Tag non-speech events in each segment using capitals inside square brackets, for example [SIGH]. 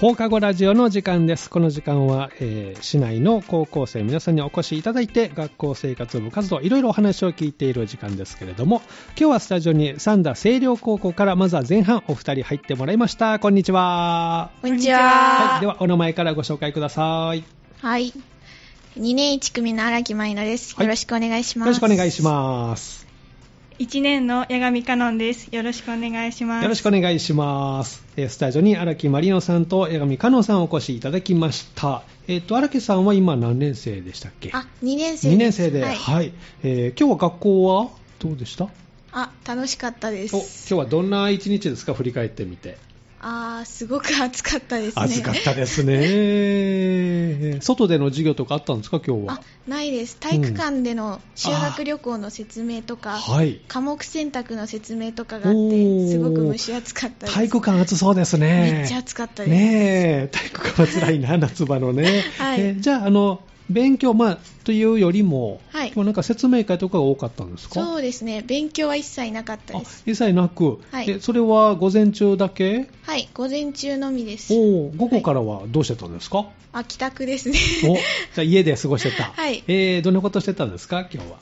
放課後ラジオの時間です。この時間は、えー市内の高校生皆さんにお越しいただいて、学校生活部活動、いろいろお話を聞いている時間ですけれども、今日はスタジオに三田清涼高校からまずは前半お二人入ってもらいました。こんにちは。こんにちは。はいでは、お名前からご紹介ください。よはい。2年1組の荒木舞乃です。はいよろしくお願いします。ろしくお願いします。1年の八神香音です。よろしくお願いします。よろしくお願いします。えースタジオに荒木まりのさんと江上香乃さんお越しいただきました。えっ、と、荒木さんは今何年生でしたっけ？あ、2年生です。2年生で、は、はいい。えー今日は学校はどうでした？あ、楽しかったでお今す。日はどんな一日ですか？振り返ってみて。あー、すごく暑かったですね。暑かったですね。[LAUGHS] 外での授業とかあったんですか今日は？あ。、ないです。体育館での修学旅行の説明とか、はい。科目選択の説明とかがあって、すごく蒸し暑かったです。体育館暑そうですね。めっちゃ暑かったです。ねえ、体育館は辛いな、夏場のね。[LAUGHS] はいえーじゃあ、あの、勉強、まあ、というよりも、はい今日なんか説明会とかが多かったんですか？そうですね。勉強は一切なかったあです。一切なく、はいえそれは午前中だけ？はい、午前中のみです。おお午後からはどうしてたんですか、あ、帰宅ですね。おじゃあ家で過ごしてた。[LAUGHS] はいえーどんなことしてたんですか？今日は。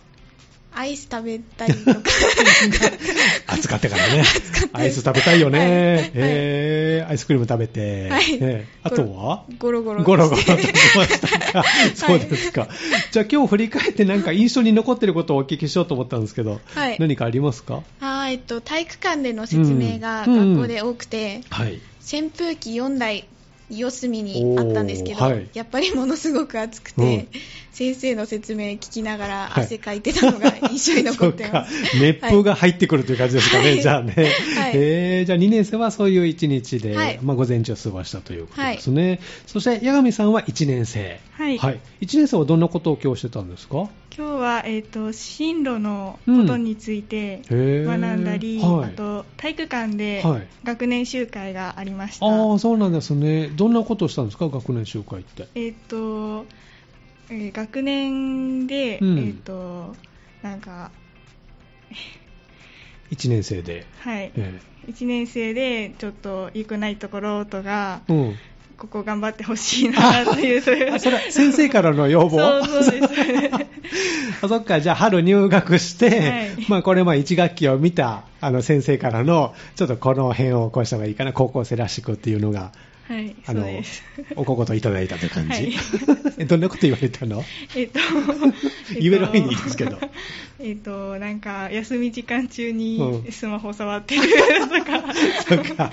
アイス食べたりとか。[LAUGHS] 暑かったからね。アイス食べたいよね。はいえーアイスクリーム食べて。はいえーあとは？ゴロゴロ。ゴロゴロとしてましたか？そうですか。じゃあ今日振り返ってなんか印象に残ってることをお聞きしようと思ったんですけど、はい何かありますか？あーえっと、体育館での説明がうん学校で多くて、はい。扇風機4台四隅にあったんですけど、はい。やっぱりものすごく暑くて、うん。先生の説明聞きながらはい。汗かいてたのが印象に残ってます。そうか。熱風が入ってくるという感じですかね、はい。じゃあね。はい。えーじゃあ2年生はそういう1日で、はい。まあ、午前中過ごしたということですね。そして、八神さんは1年生。はい。1年生はどんなことを今日してたんですか？今日は、えっ、と、進路のことについて学んだり、はいあと、体育館ではい学年集会がありました。ああ、そうなんですね。どんなことをしたんですか、学年集会って。えっ、と、えー学年で、うんえっ、と、なんか、[LAUGHS] 1年生で。はい、え1年生でちょっと良くないところとか、えうん。ここ頑張ってほしいなという、そうい [LAUGHS] それは先生からの要望？そうそうです。[LAUGHS] あそっか、じゃあ春入学して、はい。まあこれまあ1学期を見たあの先生からの、ちょっとこの辺をこうした方がいいかな、高校生らしくっていうのが、はい、あのお小言いただいたという感じ？はい。[LAUGHS] えどんなこと言われたの？[LAUGHS] えっと、言える範囲でいいですけど。[LAUGHS] えっと、なんか、休み時間中うにん。スマホ触ってるとか、そっか。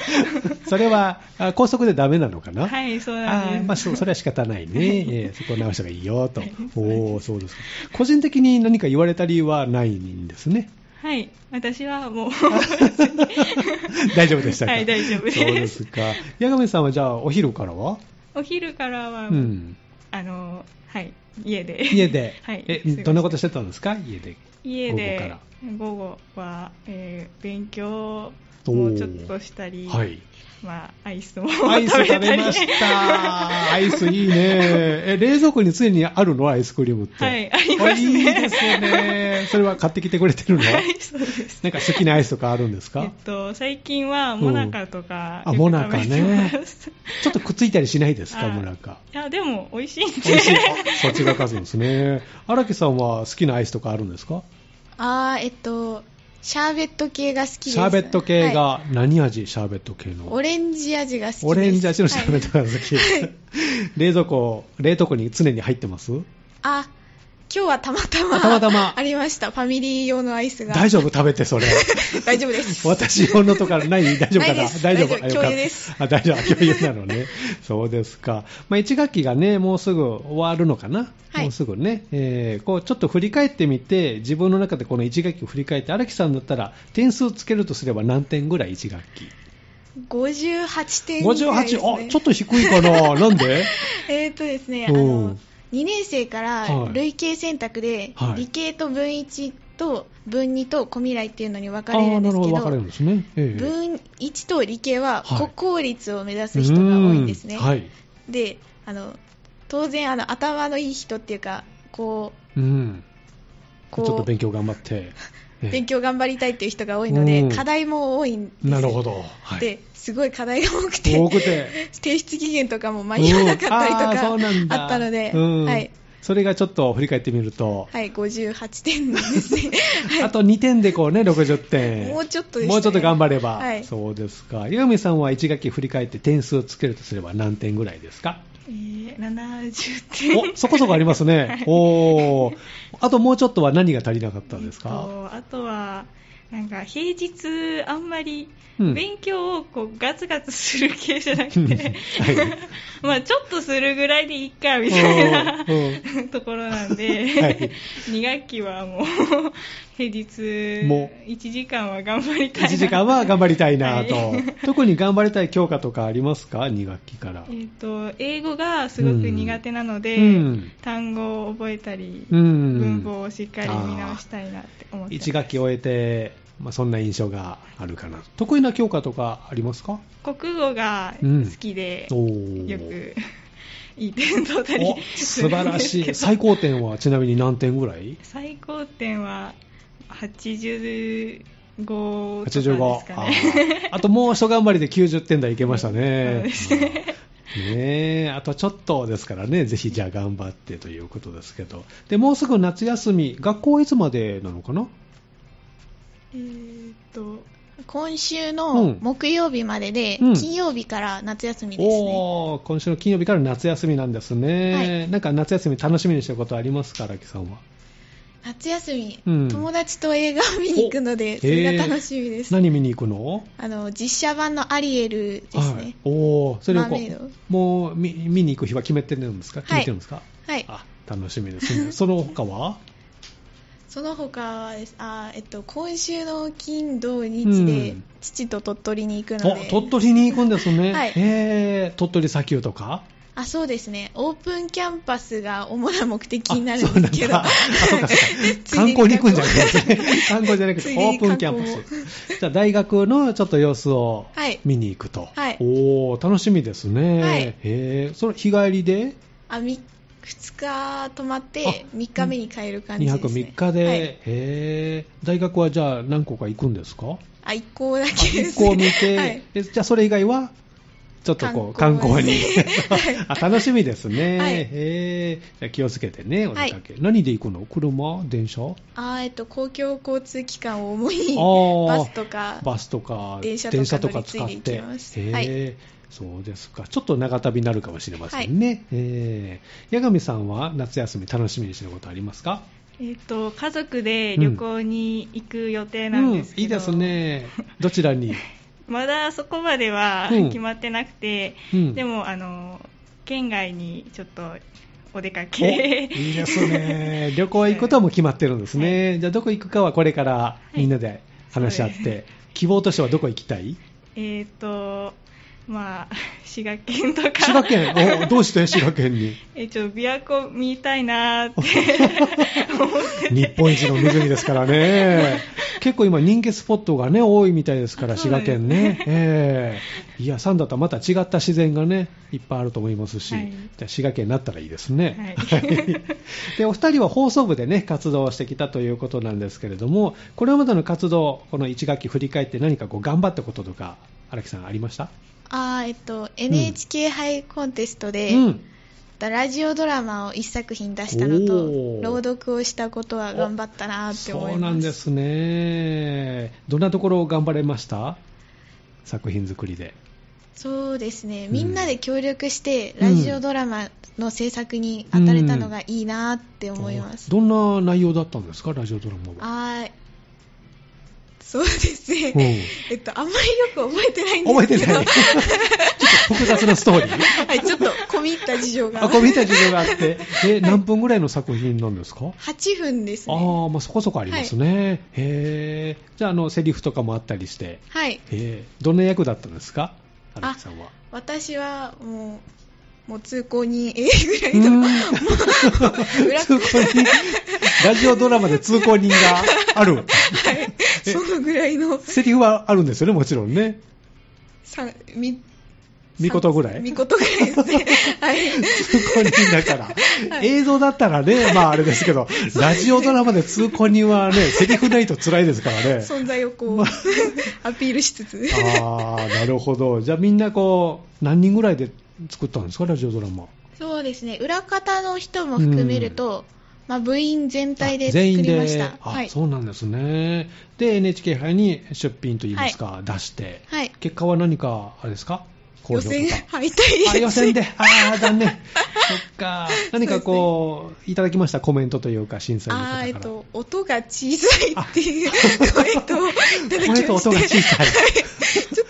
それは、あ校則でダメなのかな？はい、そうなんです。まあ、そそれは仕方ないね、えーそこを直した方がいいよと、はい。おーそうですか。個人的に何か言われた理由はないんですね、はい、私はもう、[LAUGHS] [LAUGHS] 大丈夫でしたか、はい大丈夫です。そうですか、八神さんはじゃあ、お昼からは、お昼からは、うん、あの、はい、家で。家で、[LAUGHS] はい、えどんなことしてたんですか、家で。家で午後から。午後は、えー勉強もちょっとしたり、はい、まあ、アイスもアイス食食べました、アイスいいね、え冷蔵庫に常にあるの、アイスクリームって。はいありますねいいですね、それは買ってきてくれてるの？[LAUGHS] はい、そうです。なんか好きなアイスとかあるんですか、えっと、最近はモナカとか、あ、よくモナカね。ちょっとくっついたりしないですか、あモナカ。いや、でも、美味しいんで。美味しい。そっちが勝つんですね。荒木さんは好きなアイスとかあるんですか？あーえっと、シャーベット系が好きです。シャーベット系はいが何味、シャーベット系の。オレンジ味が好きです。オレンジ味のシャーベットはいが好き。[LAUGHS] 冷蔵庫、冷凍庫に常に入ってます？あ、今日はたまたまあたまたまありました。ファミリー用のアイスが。大丈夫食べて、それ。[LAUGHS] 大丈夫です。私用のとかない？大丈夫かな？大丈夫？大丈夫ですあ、大丈夫。共有なのね。そうですか。まあ、1学期がね、もうすぐ終わるのかな？はいもうすぐね。えーこう、ちょっと振り返ってみて、自分の中でこの1学期を振り返って、荒木さんだったら、点数つけるとすれば何点ぐらい1学期？58点ぐらいです、ね。58、あ、ちょっと低いかな。なんで？[LAUGHS] えーとですね、あうんの、2年生からはい類型選択で、はい理系と分1と分2と小未来っていうのに分あかれるんですけど、ど、ね。ええ分1と理系ははい国公立を目指す人が多いんですね。はい。で、あの、当然あの頭のいい人っていうか、こう、うん。ちこうょっと勉強頑張って。[LAUGHS] 勉強頑張りたいっていう人が多いので、うん課題も多いんですなるほど。はい。で、すごい課題が多くて、多くて。[LAUGHS] 提出期限とかも間に合わなかったりとかあったので、うんはい、それがちょっと振り返ってみると、はい、58点ですね。[LAUGHS] はいあと2点でこうね、60点。もうちょっとねもうちょっと頑張れば。はいそうですか。岩見さんは1学期振り返って点数をつけるとすれば何点ぐらいですか？えー、70点。お、そこそこありますね。[LAUGHS] おー。あともうちょっとは何が足りなかったんですか？とあとは、なんか平日あんまりうん。勉強をこうガツガツする系じゃなくうん。て、はい。[LAUGHS] まあちょっとするぐらいでいいかみたいなうんうところなんで、はい。[LAUGHS] 2学期はもう平日も1時間は頑張りたいな。1時間は頑張りたいなと。はい。[LAUGHS] 特に頑張りたい教科とかありますか ?2 学期から。えっと英語がすごく苦手なので、うん。単語を覚えたり、うん。文法をしっかり見直したいなって思ってます。1学期終えて、まあ、そんな印象があるかな。得意な教科とかありますか？国語が好きで、おー。よく [LAUGHS] いい点取ったりお素晴らしい。最高点はちなみに何点ぐらい？最高点は85とかです85かあねー。あともう一頑張りで90点台いけましたね。ね。ねえ、あとちょっとですからね、ぜひじゃあ頑張ってということですけど。で、もうすぐ夏休み、学校はいつまでなのかな？えーっと今週うん。の木曜日までで、うん。金曜日から夏休みですね。おー、今週の金曜日から夏休みなんですね。はい。なんか夏休み楽しみにしてることありますか、荒木さんは？夏休み、うん。友達と映画を見に行くので、それが楽しみです。何見に行くの？あの実写版のアリエルですはいね。。おー、それをもう見見に行く日は決めてるんですか？決めてるんですか、はい。あ、楽しみです。ね。その他は？[LAUGHS] その他はあ、えっと、今週の金土日うでん。父と鳥取に行くのおで、鳥取に行くんですね。[LAUGHS] はい。へー。鳥取砂丘とか？あそうですね。オープンキャンパスが主な目的になあるんですけど。[LAUGHS] 観光に行くんじゃないですね。観光じゃなくて、[LAUGHS] オープンキャンパ観ス。じゃあ、大学のちょっと様子をはい見に行くと。はい。おー、楽しみですね。はい。へー。それ、日帰りで？あみ2日泊まってあ3日目に帰る感じ2です、ね、泊3日で、はい、へー。大学はじゃあ何個か行くんですか？あ1校だあけです、1個見て、[LAUGHS] はい。でじゃあそれ以外は？ちょっとこう観観光に。[LAUGHS] あ楽しみですね、はい。へー。じゃあ気をつけてねお出かけ、何で行くの？車？電車？あえっと、公共交通機関を主にあー。[LAUGHS] バスとかバスとか電車とか使って。へー。はいそうですか。ちょっと長旅になるかもしれませんね、えー、八神さんは夏休み楽しみにしてることありますか？えーっと家族で旅行に行く予定なんですけど、うん、いいですね。どちらに？[LAUGHS] まだそこまではうん。決まってなくて、うん。でもあの県外にちょっとお出かおけいいですね。[LAUGHS] 旅行行くことはもう決まってるんですね。じゃあどこ行くかはこれからみんなで話し合って、そうで希望としてはどこ行きたい？えーっとまあ滋賀県とか。滋賀県？おどうして滋賀県に？[LAUGHS] えちょっと琵琶湖見たいなーって。[LAUGHS] 日本一の湖ですからね。[LAUGHS] 結構今人気スポットがね、多いみたいですから、あ滋賀県ね。ええ。いや、サンダとはまた違った自然がね、いっぱいあると思いますし、はい。じゃあ滋賀県になったらいいですね。はい。で、お二人は放送部でね、活動をしてきたということなんですけれども、これまでの活動、この1学期振り返って何かこう頑張ったこととか、荒木さんありました？あえっと、NHK 杯コンテストで、うん。ラジオドラマを1作品出したのと朗読をしたことは頑張ったなって思います。そうなんですね。どんなところを頑張れました？作品作りで。そうですね、うんみんなで協力してうん。ラジオドラマの制作に当たれたのがいいなって思います、どんな内容だったんですか、ラジオドラマは。あーそうですね、うんえっと、あんまりよく覚えてないん覚えですけどてない。ちょっと複雑なストーリー。はい、ちょっと込み入った事情があ、こう見た事情があって、え、何分ぐらいの作品なんですか？8分ですねああ、まあそこそこありますね。へえ。じゃあ、あの、セリフとかもあったりして、はいへえ。どんな役だったんですか？荒木さんは。私はもうもう通行人 A ぐらいうの通行人、ラジオドラマで通行人がある。はい、そのぐらいのセリフはあるんですよね、もちろんね。さみ見事ぐらい？見事ぐらいですね。[LAUGHS] はい。通行人だから、はい映像だったらね、まああれですけど、ラジオドラマで通行人はね、セリフないと辛いですからね。存在をこう、[LAUGHS] アピールしつつ。ああ、なるほど。じゃあみんなこう、何人ぐらいで作ったんですか、ラジオドラマ。そうですね。裏方の人も含めると、まあ、部員全体で作あ全員りましでた。あ、はい。そうなんですね。で、NHK 杯に出品といいますか、出して、はい。結果は何か、あれですか？好予選敗退です。あ、予選で。ああ、[LAUGHS] 残念。そっか。何かこう、いただきましたコメントというか、審査員の方から。あーえっと、音が小さいっていうコメントをいただきまして。[LAUGHS] 声と音が小さい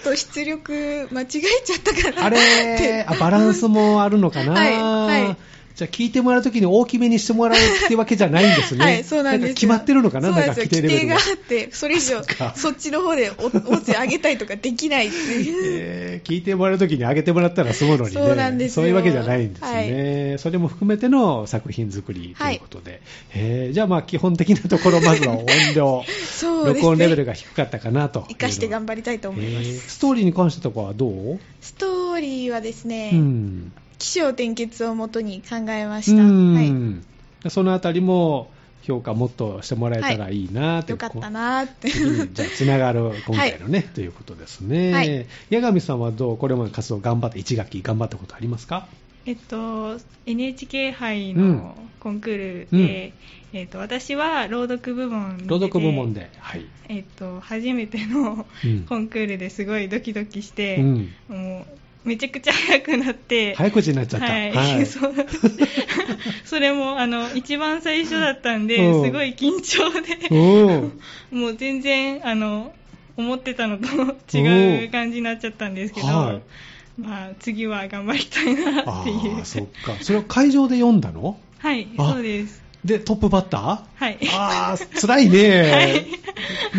と出力間違えちゃったかなあ。れあ、バランスもあるのかな。はいはいじゃあ聞いてもらうときに大きめにしてもらうってわけじゃないんですね。はい、そうなんです決まってるのかななんか規定レベルが規定があって、それ以上そっちの方でお音声上げたいとかできないっていう。[LAUGHS] えー聞いてもらうときに上げてもらったら済むのにね。そうなんですよそういうわけじゃないんですね。それも含めての作品作りということで。えーじゃあまあ基本的なところ、まずは音量、[LAUGHS] そうですね。録音レベルが低かったかなと。生かして頑張りたいと思います。えーストーリーに関してとかはどう？ストーリーはですね、うん。起承転結をもとに考えました。うん。はい。そのあたりも評価もっとしてもらえたらいいなって、よかったなーって。じゃあつながる今回のね、ということですね。はい。八神さんはどうこれまで活動頑張って1学期頑張ったことありますか？えっと、NHK 杯うん。のコンクールで、えっと、私は朗読部門に出て朗読部門で、はい。えっと、初めてのうん。コンクールですごいドキドキして、うん。もうめちゃくちゃ早くなって、早口になっちゃった。はい、[LAUGHS] [LAUGHS] それもあの一番最初だったんで、う。んすごい緊張で、う。ん [LAUGHS] もう全然あの思ってたのと違う感じになっちゃったんですけど、はい。まあ、次は頑張りたいなあっていう。あ、そっか。それを会場で読んだの？はいあそうですで、トップバッター？はい。ああ、辛いね、はい。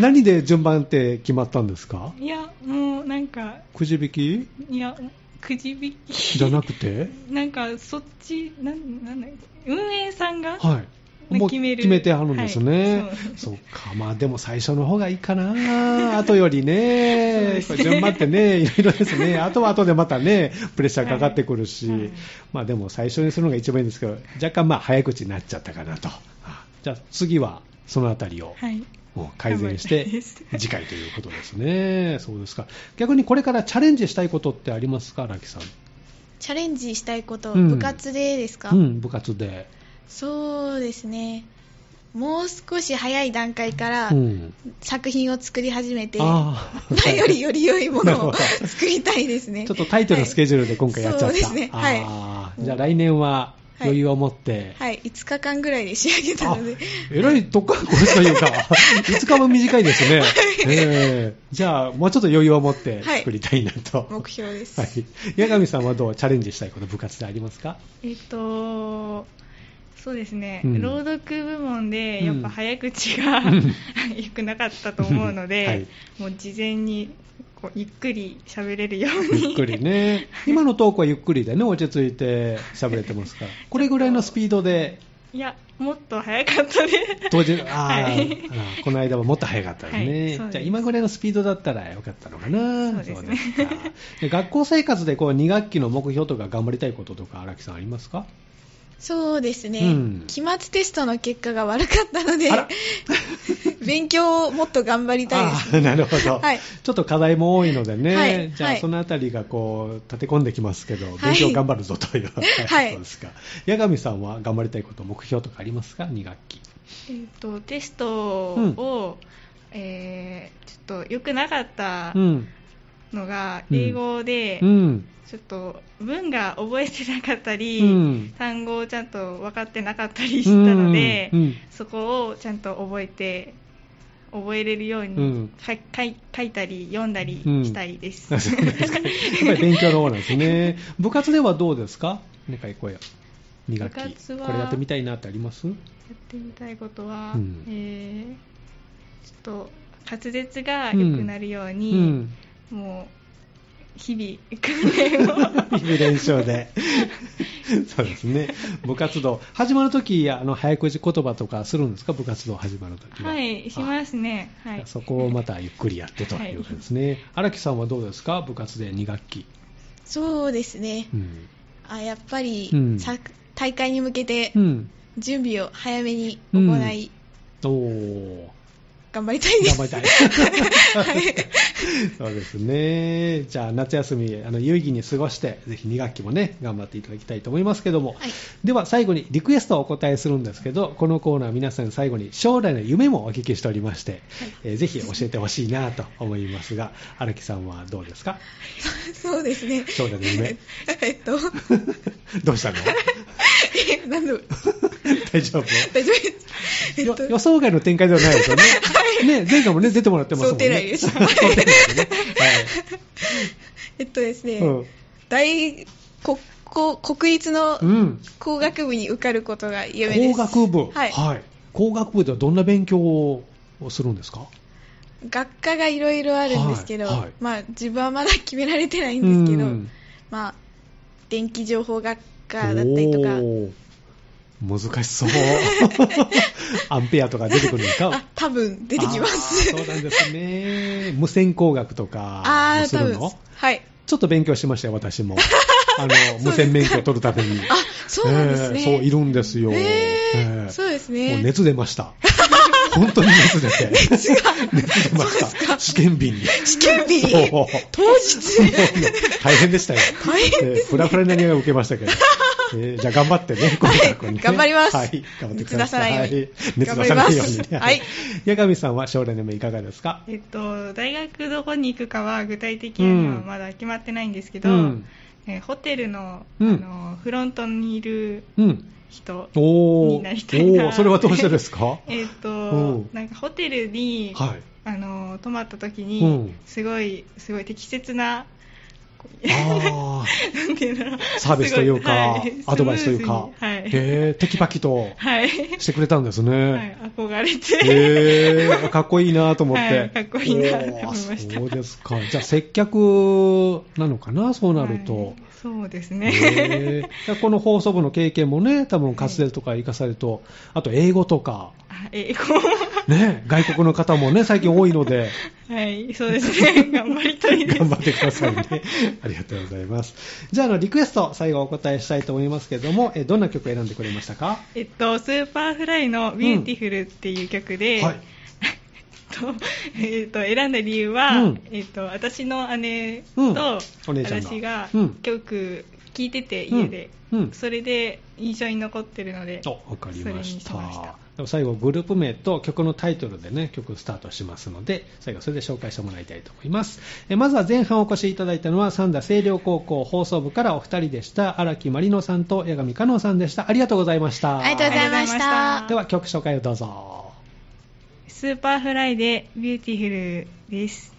何で順番って決まったんですか？いやもうなんかくじ引き？いやくじ引き。じゃなくて？なんかそっちなんなんだ運営さんが、はい。もう決めてはるんですね。はいそっか。まあでも最初の方がいいかな。[LAUGHS] 後よりね。これ順番ってね、[LAUGHS] いろいろですね。後は後でまたね、プレッシャーかかってくるし。はいはいまあでも最初にするのが一番いいんですけど、若干まあ早口になっちゃったかなと。あじゃあ次はそのあたりを。改善して次回ということですね。そうですか。逆にこれからチャレンジしたいことってありますか、ラキさん？チャレンジしたいこと、うん部活でですか、うん、部活で。そうですね。もう少し早い段階からうん。作品を作り始めて、ああ。前よりより良いものを作りたいですね。ちょっとタイトルスケジュールで今回やっちゃった。そうですねはいじゃあ来年は余裕を持って。はい、5日間ぐらいで仕上げたあので、えらいどっかこれというか、[LAUGHS] 5日も短いですね。ええじゃあ、もうちょっと余裕を持って作りたいなと。目標です。はい。八神さんはどうチャレンジしたいこと、部活でありますか？えっと、そうですね、うん朗読部門でうんやっぱ早口がうん [LAUGHS] 良くなかったと思うので、はいもう事前にこうゆっくり喋れるように。ゆっくりね。今のトークはゆっくりでね、落ち着いて喋れてますから。[LAUGHS] これぐらいのスピードで、いや、もっと早かったで。当時、あー、はいあーこの間はもっと早かったね。はいじゃあ今ぐらいのスピードだったらよかったのかな。そうですね学校生活でこう2学期の目標とか頑張りたいこととか荒木さんありますか？そうですね、うん。期末テストの結果が悪かったので [LAUGHS] 勉強をもっと頑張りたいです。あーなるほど、はい。ちょっと課題も多いのでね、はい。はいじゃあそのあたりがこう立て込んできますけど、い。勉強頑張るぞという、[LAUGHS] はい。そうですか。八神さんは頑張りたいこと、目標とかありますか、2学期。えっと、テストを、えーちょっと良くなかったうん。のが、うん。英語で、うん。ちょっと文が覚えてなかったり、うん。単語をちゃんと分かってなかったりしたので、うん。うん。そこをちゃんと覚えて、覚えれるように、書い書いたり読んだりしたいです。うですかやっぱり勉強の方なんですね。[LAUGHS] 部活ではどうですか？なんかこう2学期。部活はこれやってみたいなってあります？やってみたいことは、うん。えーちょっと滑舌が良くなるように、うんもう日々訓練を日々練習で。[LAUGHS] そうですね。部活動。始まるとき、あの、早口言葉とかするんですか？部活動始まるときは。はいしますねはいそこをまたゆっくりやってということですね。荒、木さんはどうですか？部活で2学期。そうですね。うん。あやっぱり、うんさ大会に向けてうん。準備を早めに行い、おー。頑張りたいです。頑張りたいはい。そうですね。じゃあ、夏休み、あの、有意義に過ごして、ぜひ2学期もね、頑張っていただきたいと思いますけども。はいでは、最後にリクエストをお答えするんですけど、このコーナー皆さん最後に将来の夢もお聞きしておりまして、えーぜひ教えてほしいなと思いますが、荒木さんはどうですか？そうですね。将来の夢。[LAUGHS] えっと、[LAUGHS] どうしたの？[LAUGHS] 大丈夫？大丈夫。えっと、よ予想外の展開ではないですよね。ね、前回もね、出てもらってますもんね。想定内でした想定内ですね。[LAUGHS] えっとですね、はい。うん大ここ国立のうん。工学部に受かることが夢です。工学部。はい。工学部ではどんな勉強をするんですか？学科がいろいろあるんですけど、はいはいまあ自分はまだ決められてないんですけど、うんまあ電気情報学科だったりとか、難しそう。[LAUGHS] アンペアとか出てくるんですか？あ多分出てきます。そうなんですね。無線工学とかするの？はい。ちょっと勉強しましたよ、私も。[LAUGHS] あの、無線免許を取るために。あ、そうなんですね。えーそう、いるんですよ。へーえーそうですもうね。熱出ました。[LAUGHS] 本当に熱出て。熱出ました。試験日に？試験日に当日？大変でしたよ。大変ですねえーフラフラになりながら受けましたけど。えーじゃあ頑張ってね、この学校にね頑張りますはい、頑張ってください。熱出さないようにはい熱出さないようにね。頑張りますはい。八神さんは将来の夢いかがですか？えっと、大学どこに行くかは具体的にはまだ決まってないんですけど、うんえーホテルの,、うん。あのフロントにいるうん。人になりたいな。おー。それはどうしてですか？[LAUGHS] えっと、うん。なんかホテルに、はい。あの泊まった時に、うん。すごいすごい適切なあー。なサービスというか、はい。アドバイスというか、はい、へーテキパキとはい。してくれたんですね。はい、憧れて、へーかっこいいなと思って。はい。かっこいいなと思いました。そうですか。じゃあ接客なのかな、そうなると。はいそうですね、へー。[LAUGHS] この放送部の経験もね、多分活動とか生かされると、あと英語とか、あ英語。ね、外国の方もね、最近多いので、[LAUGHS] はいそうですね。[LAUGHS] 頑張りたいです。頑張ってくださいね。ありがとうございます。じゃあ、あの、リクエスト、最後お答えしたいと思いますけれども、えどんな曲を選んでくれましたか？えっと、 Superfly の「Beautiful」っていう曲で、はい。[LAUGHS] とえっと選んだ理由は、うんえっと私の姉うんとお姉ちゃんが私がうん曲聴いてて家で、うんうんそれで印象に残ってるのでお、わかりまそれにし。したましたでも最後、グループ名と曲のタイトルでね、曲スタートしますので、最後それで紹介してもらいたいと思います。えまずは前半お越しいただいたのは、三田西陵高校放送部からお二人でした。荒木まりのさんと八神香音さんでした。ありがとうございました。ありがとうございましたし。では曲紹介をどうぞ。 Superfly で「Beautiful」です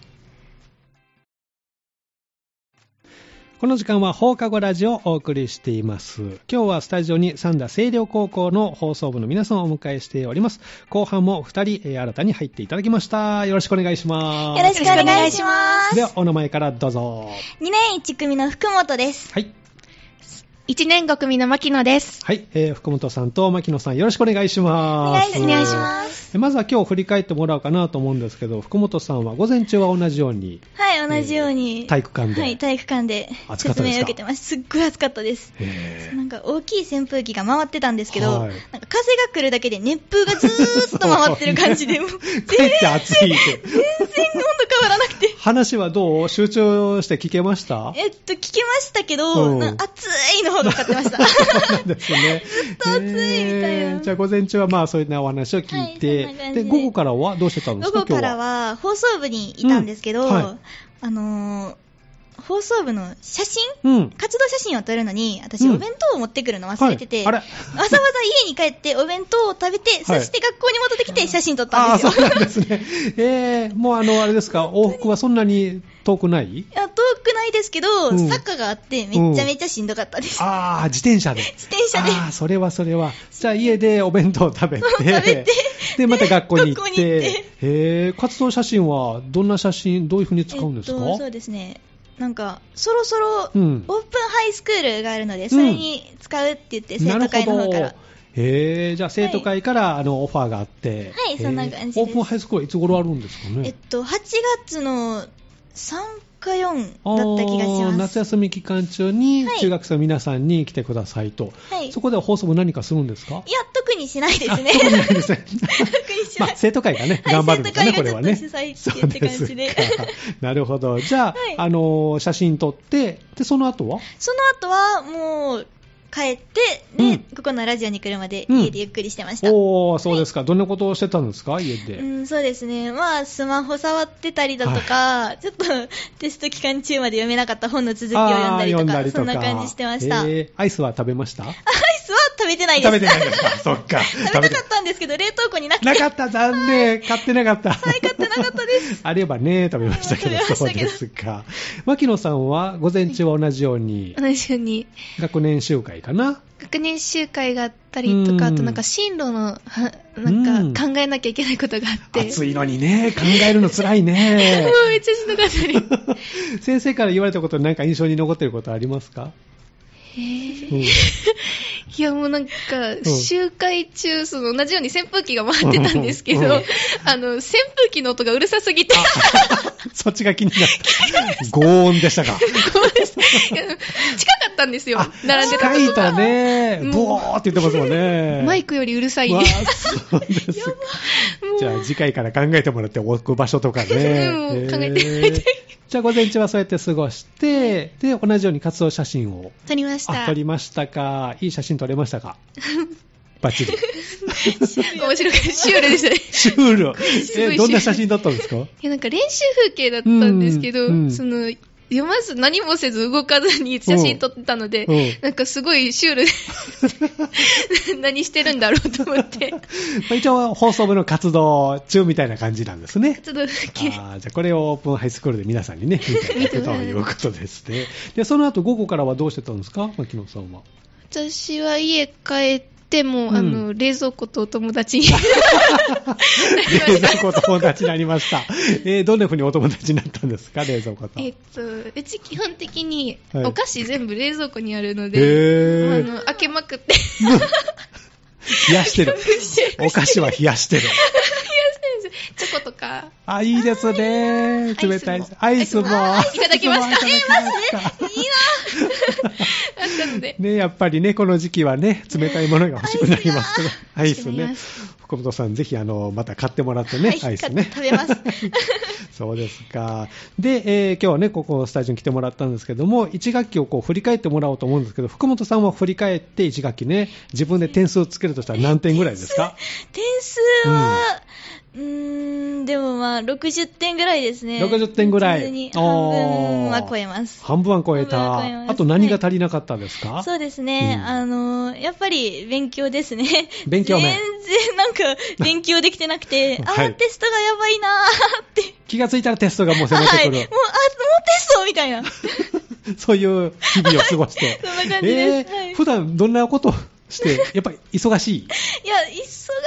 この時間は放課後ラジオをお送りしています。今日はスタジオに三田清涼高校の放送部の皆さんをお迎えしております。後半も二人、えー新たに入っていただきました。よろしくお願いします。よろしくお願いします。では、お名前からどうぞ。2年1組の福本です。はい。1年5組の牧野です。はい、えー福本さんと牧野さんよろしくお願いしおます。お願いします。えまずは今日振り返ってもらおうかなと思うんですけど、福本さんは午前中は同じように、はい、同じように。えー体育館ではい、体育館で説明を受けてます。すっごい暑かったです。えーなんか大きい扇風機が回ってたんですけど、はいなんか風が来るだけで熱風がずーっと回ってる感じで、もう全かえって暑いって。然温度変わらなくて。話はどう？集中して聞けました？えっと、聞けましたけど、うん。な暑いのほど買ってました。そ [LAUGHS] うですね。ずっと暑いみたいな。えー。じゃあ午前中はまあそういうなお話を聞いて、はいで。で午後からはどうしてたんですか？午後から。は放送部にいたんですけど、うん。はい。あのー放送部の写真？うん。活動写真を撮るのに、私、うんお弁当を持ってくるの忘れてて、はいあれ？わざわざ家に帰ってお弁当を食べて、そして学校に戻ってきて写真撮ったんですよ。そうなんですね。[LAUGHS] えー、もうあの、あれですか、往復はそんなに遠くない？いや遠くないですけど、うん坂があって、めっちゃめちゃしんどかったです。ああ、自転車で。自転車で。ああ、それはそれは。じゃあ家でお弁当を食べて、食べてで、また学校に行っ学校にて、行ってへえ、活動写真はどんな写真、どういうふうに使うんですか、えっと、そうですね。なんか、そろそろ、うん。オープンハイスクールがあるので、それに使うって言って、生徒会の方から。へえ、じゃあ生徒会から、あのオファーがあって、はいそんな感じオープンハイスクールはいつ頃あるんですかね？えっと、8月の3か4だった気がします。夏休み期間中に中学生の皆さんに来てくださいと、はいそこでは放送も何かするんですかいや、特にしないですね。特にないですね特にしないまあ、生徒会がね、頑張るんですね、これはね。生徒会がちょっと主催って感じですなるほど。じゃあ、はいあの写真撮って、で、その後はその後は、もう、帰って、で、うんここのラジオに来るまでうん家でゆっくりしてました。おー、そうですか。どんなことをしてたんですか、家で。うん、そうですね。まあ、スマホ触ってたりだとか、ちょっとテスト期間中まで読めなかった本の続きを読んだりとか、あー読そんな感じしてました。アイえーアイスは食べました？[LAUGHS] スは食べてないです。食べてないですか？そっか。[LAUGHS] 食べたかったんですけど、冷凍庫になくて。なかった、残念。買ってなかった。はい、買ってなかったです。あればね、食べましたけど、食べまそうですか。牧野さんは、午前中は同じように、同じように学年集会かな？学年集会があったりとか、うんあとなんか進路の、はなんか考えなきゃいけないことがあって、暑いのにね、考えるの辛いね [LAUGHS] も。うめっちゃしんどかったり。[LAUGHS] 先生から言われたこと何か印象に残ってることありますか、えーうん [LAUGHS] いやもうなんか、ん集会中、その同じように扇風機が回ってたんですけど、うんあの、扇風機の音がうるさすぎて、[LAUGHS] そっちが気になった。[LAUGHS] 轟音でしたか。ごめんなさいいや近かったんですよ、並んでたとこ近いたが。ね。ボーって言ってますもんね。マイクよりうるさい。そうですか。じゃあ次回から考えてもらって置く場所とかね。うん考えていたじゃあ午前中はそうやって過ごして、で、同じように活動写真を。撮りました。あ、撮りましたか。いい写真撮れましたか？[LAUGHS] バッチリ。[LAUGHS] 面白くて、シュールでしたね。シュール。え、どんな写真だったんですか？いや、なんか練習風景だったんですけど、うんうんその、読まず何もせず動かずに写真撮ってたので、うんなんかすごいシュールで、[LAUGHS] 何してるんだろうと思って、まあ一応放送部の活動中みたいな感じなんですね。ちょっと風景。あーじゃあこれをオープンハイスクールで皆さんにね、見ていただくということですね。で、その後午後からはどうしてたんですか？牧野さんは。私は家帰っても、うんあの、冷蔵庫とお友達に。冷蔵庫と友達になりました。えーどんな風にお友達になったんですか？冷蔵庫と。えっと、うち基本的にはいお菓子全部冷蔵庫にあるのへで、ーあの開けまくって、[LAUGHS] 冷やしてる。お菓子は冷やしてる。[LAUGHS] チョコとか、あ、いいですね。冷たい。アイスも。いただきました。アイスもいただきましたあった。ので、ね、やっぱりね、この時期はね、冷たいものが欲しくなりますけど、アイスね福本さん、ぜひ、あの、また買ってもらってね、はいアイスね。食べます [LAUGHS] そうですか。で、えー今日はね、ここスタジオに来てもらったんですけども、1学期をこう振り返ってもらおうと思うんですけど、福本さんは振り返って1学期ね、自分で点数をつけるとしたら何点ぐらいですか？[LAUGHS] 点数は、うーん、でもまあ、60点ぐらいですね。60点ぐらい半分は超えます。半分は超えた。えあと何が足りなかったですか、そうですね、うんあのやっぱり勉強ですね。勉強面全然なんか勉強できてなくて、あ [LAUGHS] はいー、テストがやばいなーって。気がついたらテストがもう迫ってはい、くる。もう、あ、もうテストみたいな。[LAUGHS] そういう日々を過ごして。[LAUGHS] そんな感じですはい普段どんなことして、やっぱり忙しい。いや、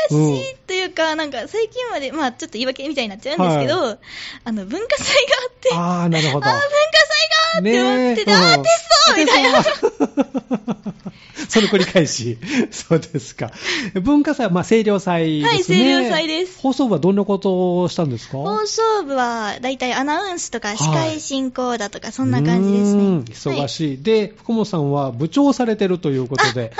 忙しいというか、なんか最近まで、まあちょっと言い訳みたいになっちゃうんですけど、あの、文化祭があって、あああ、なるほど。ー、文化祭がって思ってて、あー、うんテストみたいな。[LAUGHS] その繰り返し。そうですか。文化祭は、まあ、清涼祭ですね。はい清涼祭です放送部はどんなことをしたんですか？放送部は、だいたいアナウンスとか司会進行だとか、そんな感じですうーんね。忙しい。で、福本さんは部長をされてるということで、はい。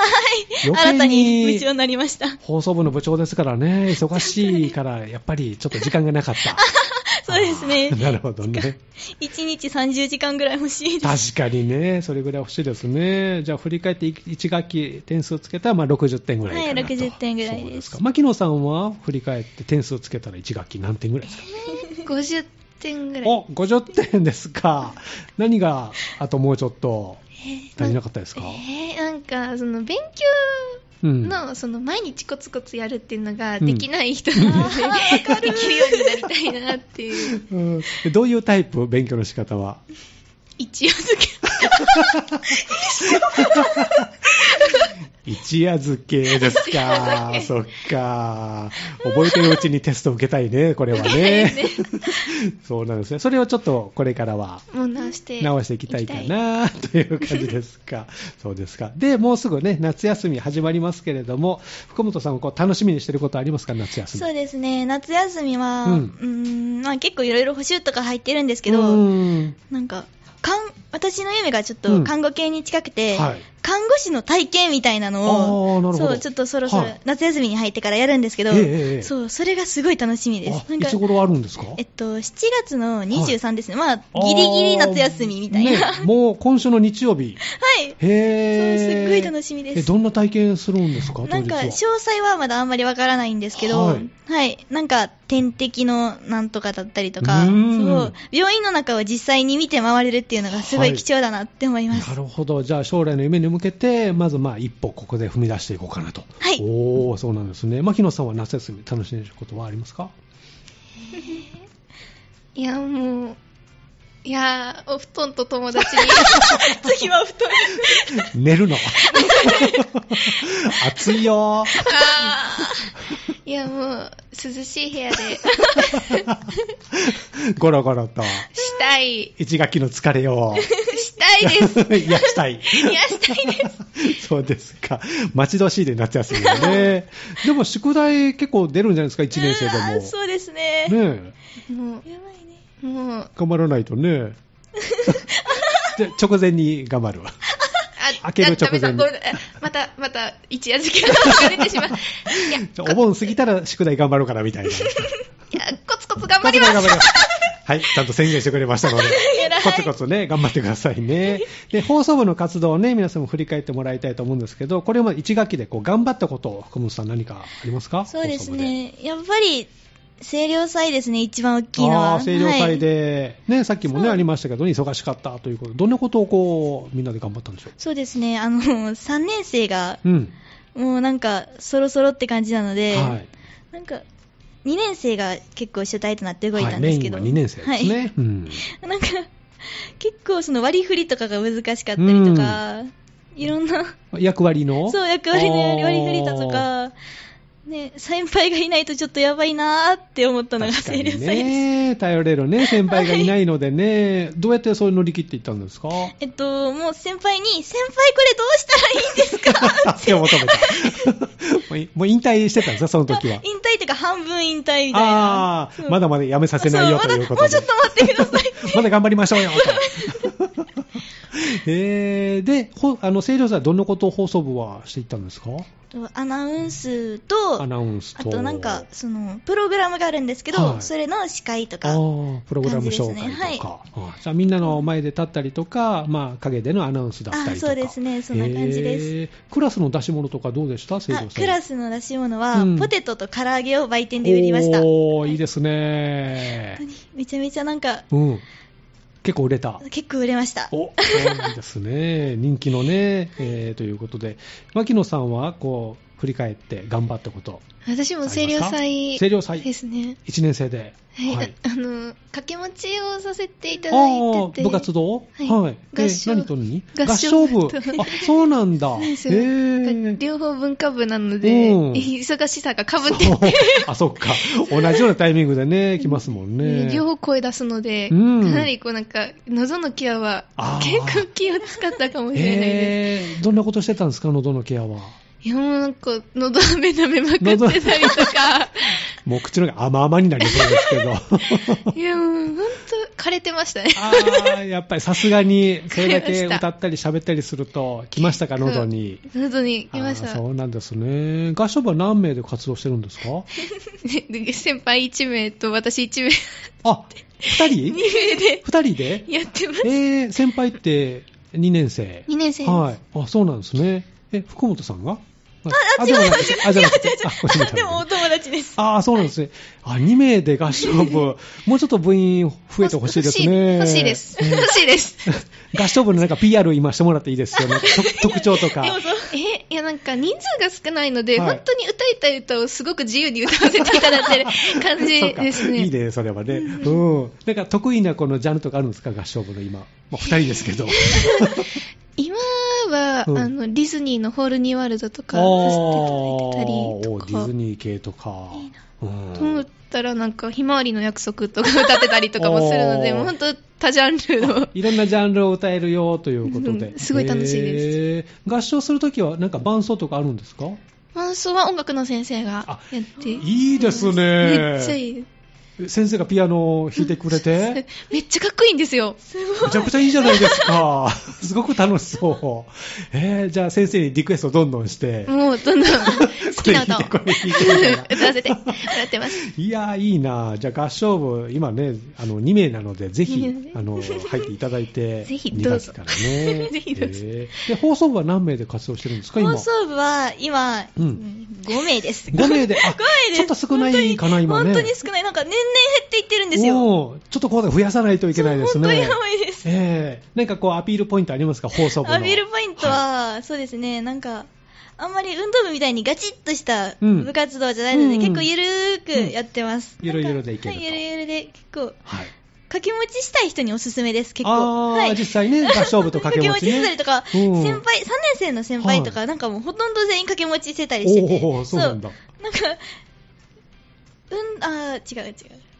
新たにに部長になりました。放送部の部長ですからね、忙しいから、やっぱりちょっと時間がなかった。[LAUGHS] そうですね。なるほどね。1日30時間ぐらい欲しいです。確かにね、それぐらい欲しいですね。じゃあ、振り返って1学期点数つけたら、まあ、60点ぐらい。はい60点ぐらいです。牧野さんは振り返って点数つけたら1学期何点ぐらいですか？[LAUGHS] 50点ぐらい。お、50点ですか。何が、あともうちょっと足りなかったですか、えー、なんか、その勉強うん。の、その毎日コツコツやるっていうのがうんできない人なので、[LAUGHS] できるようになりたいなっていう。うんでどういうタイプ勉強の仕方は？一応付け。[LAUGHS] 一夜漬けですか。そっか。覚えてるうちにテスト受けたいね、これはね。そうなんですね。それをちょっとこれからはもう直して。直していきたいかなという感じですか。そうですか。で、もうすぐね、夏休み始まりますけれども、福本さんはこう楽しみにしてることありますか、夏休み。そうですね、夏休みは、ううんーん、まあ結構いろいろ補習とか入ってるんですけど、うんなんか、看私の夢がちょっうんと看護系に近くて、はい看護師の体験みたいなのを、そう、ちょっとそろそろはい夏休みに入ってからやるんですけど、ええええそう、それがすごい楽しみです。なんかあいつ頃あるんですか？えっと、7月の23ですね。まあ、ギリギリ夏休みみたいな。ねもう今週の日曜日。はい。へー。そうすっごい楽しみですえ、どんな体験するんですか？なんか、詳細はまだあんまりわからないんですけど、ははいい。なんか、点滴のなんとかだったりとか、うそう、病院の中を実際に見て回れるっていうのがすごい貴重だなって思います。なるほど。じゃあ将来の夢に向けて、まずまあ一歩ここで踏み出していこうかなと。はいおー、そうなんですね。牧野さんは夏休み楽しんでることはありますか？[LAUGHS] いや、もう、いや、お布団と友達に。[LAUGHS] 次は布団。寝るの？[LAUGHS] 暑いよあーいや、もう、涼しい部屋で、[LAUGHS] ゴロゴロと。したい、一学期の疲れを。したいです。[LAUGHS] 癒したい。癒したいです。そうですか。待ち遠しいで夏休みでね。でも宿題結構出るんじゃないですか、1年生でも。そうですね。ねえ。もやばいね。う、もう、頑張らないとね。[LAUGHS] 直前に頑張るわ。あ開ける直前にまた、また、一夜漬けが出てしまう。いや、[LAUGHS] お盆過ぎたら宿題頑張ろうかなみたいな。いやコツコツ頑張ります。頑張りますはい、ちゃんと宣言してくれましたのでコツコツね、頑張ってくださいね。[LAUGHS] で、放送部の活動をね、皆さんも振り返ってもらいたいと思うんですけど、これまで1学期でこう頑張ったことを、福本さん何かありますか？そうですね。やっぱり、清涼祭ですね、一番大きいのは。清涼祭で、ね、さっきもね、ありましたけど、忙しかったということで、どんなことをこう、みんなで頑張ったんでしょう？そうですね、あの、[LAUGHS] 3年生が、うん。もうなんか、そろそろって感じなので、はい。なんか、2年生が結構主体となって動いはい、たんですけど、は2年生ですね。うん。は [LAUGHS] いなんか、結構その割り振りとかが難しかったりとか、いろんな、役割の？そう、役割の割り振りだとか、ね、先輩がいないとちょっとやばいなーって思ったのが清涼祭。ね、頼れるね、先輩がいないのでね、どうやってそういう乗り切っていったんですか？えっと、もう先輩に、先輩これどうしたらいいんですか？[LAUGHS] 助けを求めた。もういもう引退してたんですか、その時は。引退というか半分引退みたいな。ああー、まだまだやめさせないよということで。もうちょっと待ってください。[LAUGHS] まだ頑張りましょうよと。[LAUGHS] [LAUGHS] えー、で、ほあの、清涼祭はどんなことを放送部はしていったんですか？とアナウンスと、アナウンスと。あとなんか、その、プログラムがあるんですけど、はい。それの司会とあか、ープログラム紹介とか、感じですね。あじゃあみんなの前で立ったりとか、まあ、陰でのアナウンスだったりとか。あそうですね。そんな感じです。えー。クラスの出し物とかどうでした？清涼あ祭クラスの出し物は、うん。ポテトと唐揚げを売店で売りました。おーいいですね。めちゃめちゃなんか、うん結構売れた。結構売れました。おそうなんですね。[LAUGHS] 人気のね、えーということで。牧野さんはこう振り返って頑張ったこと。私も清涼祭清涼祭。ですね。1年生で。はい、あの、掛け持ちをさせていたあだいて部活動？はい。で合唱。何と何合唱部。とあそうなんだ。[LAUGHS] 両方文化部なので、うん。忙しさがかぶって。あ、そっか。同じようなタイミングでね、[LAUGHS] 来ますもんね。両方声出すので、うん。かなりこうなんか、喉のケアは結構気を使ったかもしれないです。えー、どんなことしてたんですか、喉のケアは。いやもうなんか、喉飴舐めまくってたりとか、[LAUGHS] もう口の中甘々になりそうですけど。[LAUGHS] いやもう本当枯れてましたね。あーやっぱりさすがに、それだけ歌ったり喋ったりすると、来ましたか、喉に。喉に来ました。そうなんですね。合唱部は何名で活動してるんですか？で [LAUGHS] 先輩1名と私1名、あ、二人？2名で二人で？やってます。えー、先輩って2年生。2年生。はい。あ、そうなんですね。え、福本さんが？あ、違う違う。あ、じゃなくて。あ、こっち見たでもお友達です。ああ、そうなんですね。あ、2名で合唱部。[LAUGHS] もうちょっと部員増えてほしいですね。欲しいです。うん欲しいです。合唱部のなんか PR 今してもらっていいですよね。[LAUGHS] と特徴とか。え、いやなんか人数が少ないので、はい本当に歌いたい歌をすごく自由に歌わせていただいてる感じですね。[LAUGHS] いいね、それはね。うん。なんか得意なこのジャンルとかあるんですか？合唱部の今。まあ、2人ですけど。今は、うん。あのディズニーのホールニーワールドとかあさせていただいてたりとーおディかズニー系とか。うん。と思ったらなんかひまわりの約束とか歌ってたりとかもするのでもう本当多ジャンルの。いろんなジャンルを歌えるよということで。うん。すごい楽しいです。す。合唱するときはなんか伴奏とかあるんですか？伴奏は音楽の先生がやって。いいですね。めっちゃいい先生がピアノを弾いてくれて、[LAUGHS] めっちゃかっこいいんですよ [LAUGHS] めちゃくちゃいいじゃないですか。[LAUGHS] すごく楽しそう。えー、じゃあ先生にリクエストどんどんして、もうどんどん好きな歌をこれ弾いてこれ弾いてみたいな歌わせてもらってますいやー、いいなじゃあ合唱部、今ね、あの、2名なので、ぜひあの、入っていただいて、ぜひ2どうぞ月からね。ぜひどうぞえーで、放送部は何名で活動してるんですか、今？放送部は今、うんうん5名です。5名で、あ、5名です。ちょっと少ないかな、今ね。本当に少ない。なんか年々減っていってるんですよ。おーちょっとここで増やさないといけないですね。本当にやばいです。ええなんかこう、アピールポイントありますか、放送部の。アピールポイントは、そうですね、なんか、あんまり運動部みたいにガチッとしたうん部活動じゃないので、うん結構ゆるーくやってます。うんゆるゆるでいけるはい、ゆるゆるで、結構、はい。掛け持ちしたい人におすすめです、結構。はい実際ね [LAUGHS] 合唱部と掛け持ちね掛け持ちしたりとか、うん先輩、3年生の先輩とか、はいなんかもうほとんど全員掛け持ちしてたりしてて。そうなんだ。なんか、うん、あー違う違う。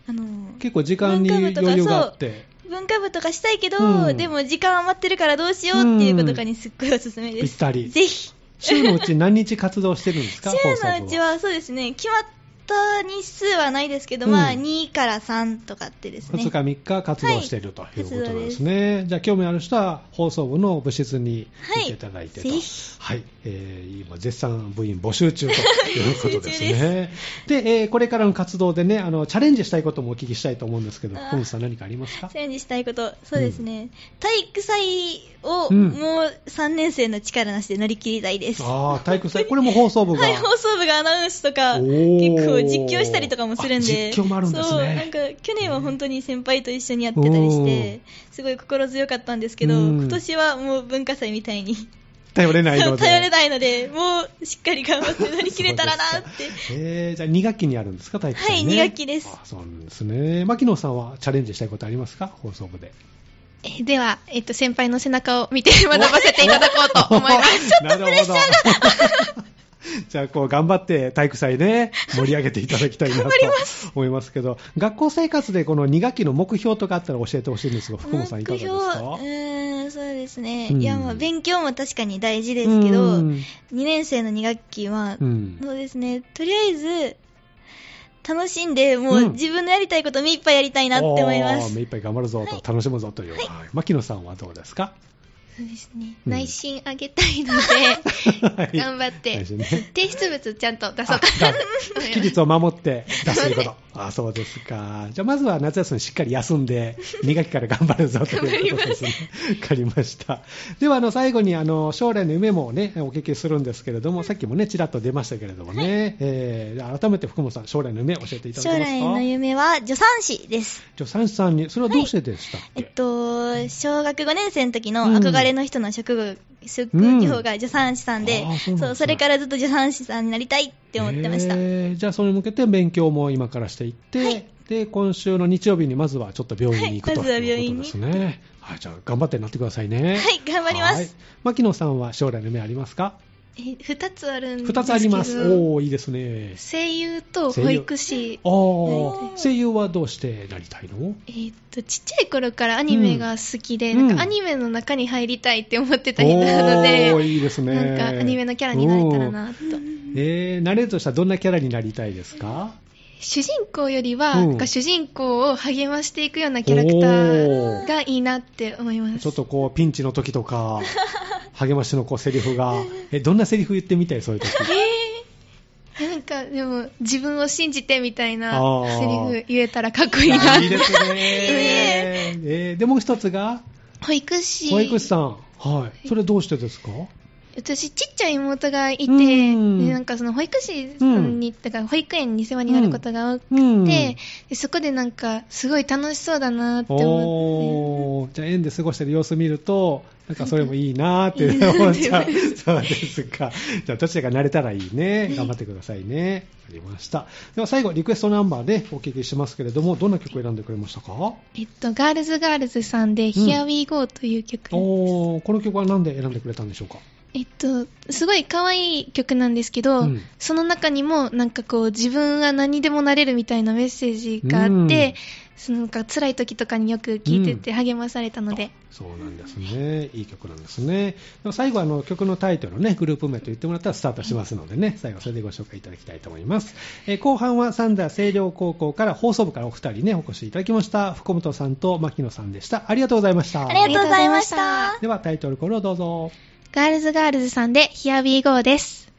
あのー結構時間に余裕があって、文化部とかしたいけど、うんでも時間余ってるからどうしようっていう子とかにすっごいおすすめです。ぴったりぜひ。週のうち何日活動してるんですか、[LAUGHS] 週のうちはそうですね、決まった日数はないですけど、うんまあ2から3とかってですね。2日3日活動しているということなんですね。じゃあ興味ある人は放送部の部室に行っていただいてと。はいぜはい。えー今絶賛部員募集中ということですね。[LAUGHS] でえーこれからの活動でね、あの、チャレンジしたいこともお聞きしたいと思うんですけど、小本さん何かありますか？チャレンジしたいこと、そうですね、体育祭をうんもう3年生の力なしで乗り切りたいです。ああ、体育祭。これも放送部が？[LAUGHS] はい、放送部がアナウンスとか、おー実況したりとかもするんで、あ実況もあるんですねそう、なんか去年は本当に先輩と一緒にやってたりして、すごい心強かったんですけど、うん今年はもう文化祭みたいに、頼れないので。頼れないので、もうしっかり頑張って乗り切れたらなって。えー、じゃあ2学期にあるんですか、体育祭、ね。はい二学期ですあそうなんですね。牧野さんはチャレンジしたいことありますか放送部で。えでは、えっと、先輩の背中を見て学ばせていただこうと思います。[LAUGHS] なるほど。[LAUGHS] [LAUGHS] じゃあ、こう、頑張って体育祭ね、盛り上げていただきたいなと思いますけど、学校生活でこの2学期の目標とかあったら教えてほしいんですが、福本さんいかがですか？うーん、そうですね。うん。いや、まあ、勉強も確かに大事ですけど、う2ん年生の2学期は、うん。そうですね、とりあえず、楽しんで、もう、うん。自分のやりたいこと目いっぱいやりたいなって思います。目いっぱい頑張るぞと、楽しむぞという。はい。牧野さんはどうですか？そうですね。うん内心上げたいので、はい頑張って、内心ね提出物ちゃんと出そうかあな。期日を守って出すということ。あそうですか。じゃあまずは夏休みしっかり休んで、2学期から頑張るぞということですね。わかりました。では、あの、最後に、あの、将来の夢もね、お聞きするんですけれども、さっきもね、ちらっと出ましたけれどもね、えー改めて福本さん、将来の夢教えていただ将けますか？来の夢は助産師です。助産師さんに、それはどうしてでしたっけ、えっと、小学5年生の時のうん憧れの人の職業、職業が助産師さんで、そうなんですねそう、それからずっと助産師さんになりたいって思ってました。えーじゃあ、それに向けて勉強も今からしていって、はいで、今週の日曜日にまずはちょっと病院に行くと、はいまずはいうことですね。はい、じゃあ、頑張ってなってくださいね。はい、頑張ります。はい牧野さんは将来の夢ありますか？え二つあるんですけど。二つあります。おー、いいですね。声優と保育士。あー声優はどうしてなりたいの？えーっと、ちっちゃい頃からアニメが好きで、うんなんかアニメの中に入りたいって思ってた人なので、おーいいですね。なんかアニメのキャラになれたらなと。うん。えー、なれるとしたらどんなキャラになりたいですか？主人公よりは、うんなんか主人公を励ましていくようなキャラクターがいいなって思います。ちょっとこう、ピンチの時とか、[LAUGHS] 励ましのこうセリフが、え、どんなセリフ言ってみたい？そういう時。[LAUGHS] えーなんかでも自分を信じてみたいなセリフ言えたらかっこいいな。いいですね。[LAUGHS] えーで、もう一つが、保育士。保育士さん。はい。それどうしてですか？私、ちっちゃい妹がいて、うんでなんかその保育士さんに、だから保育園に世話になることが多くて、うんでそこでなんか、すごい楽しそうだなって思おーじゃあ園で過ごしてる様子見ると、なんかそれもいいなーって [LAUGHS] 思っちゃう。そうですか。じゃあどちらが慣れたらいいね。頑張ってくださいね。わかりました。では最後、リクエストナンバーでお聞きしますけれども、どんな曲を選んでくれましたか？って。えっと、ガールズガールズさんで、Here We Go という曲。おーこの曲は何で選んでくれたんでしょうか？えっと、すごい可愛い曲なんですけど、うんその中にもなんかこう自分は何にでもなれるみたいなメッセージがあって、うんそのなんか辛い時とかによく聴いてて励まされたので、そうなんですね。いい曲なんですね。最後あの曲のタイトルをね、グループ名と言ってもらったらスタートしますのでね、最後それでご紹介いただきたいと思います。えー後半は三田清涼高校から放送部からお二人ね、お越しいただきました。福本さんと牧野さんでした。ありがとうございました。ありがとうございました。ではタイトルコールをどうぞ。ガールズガールズさんで Here We Go です。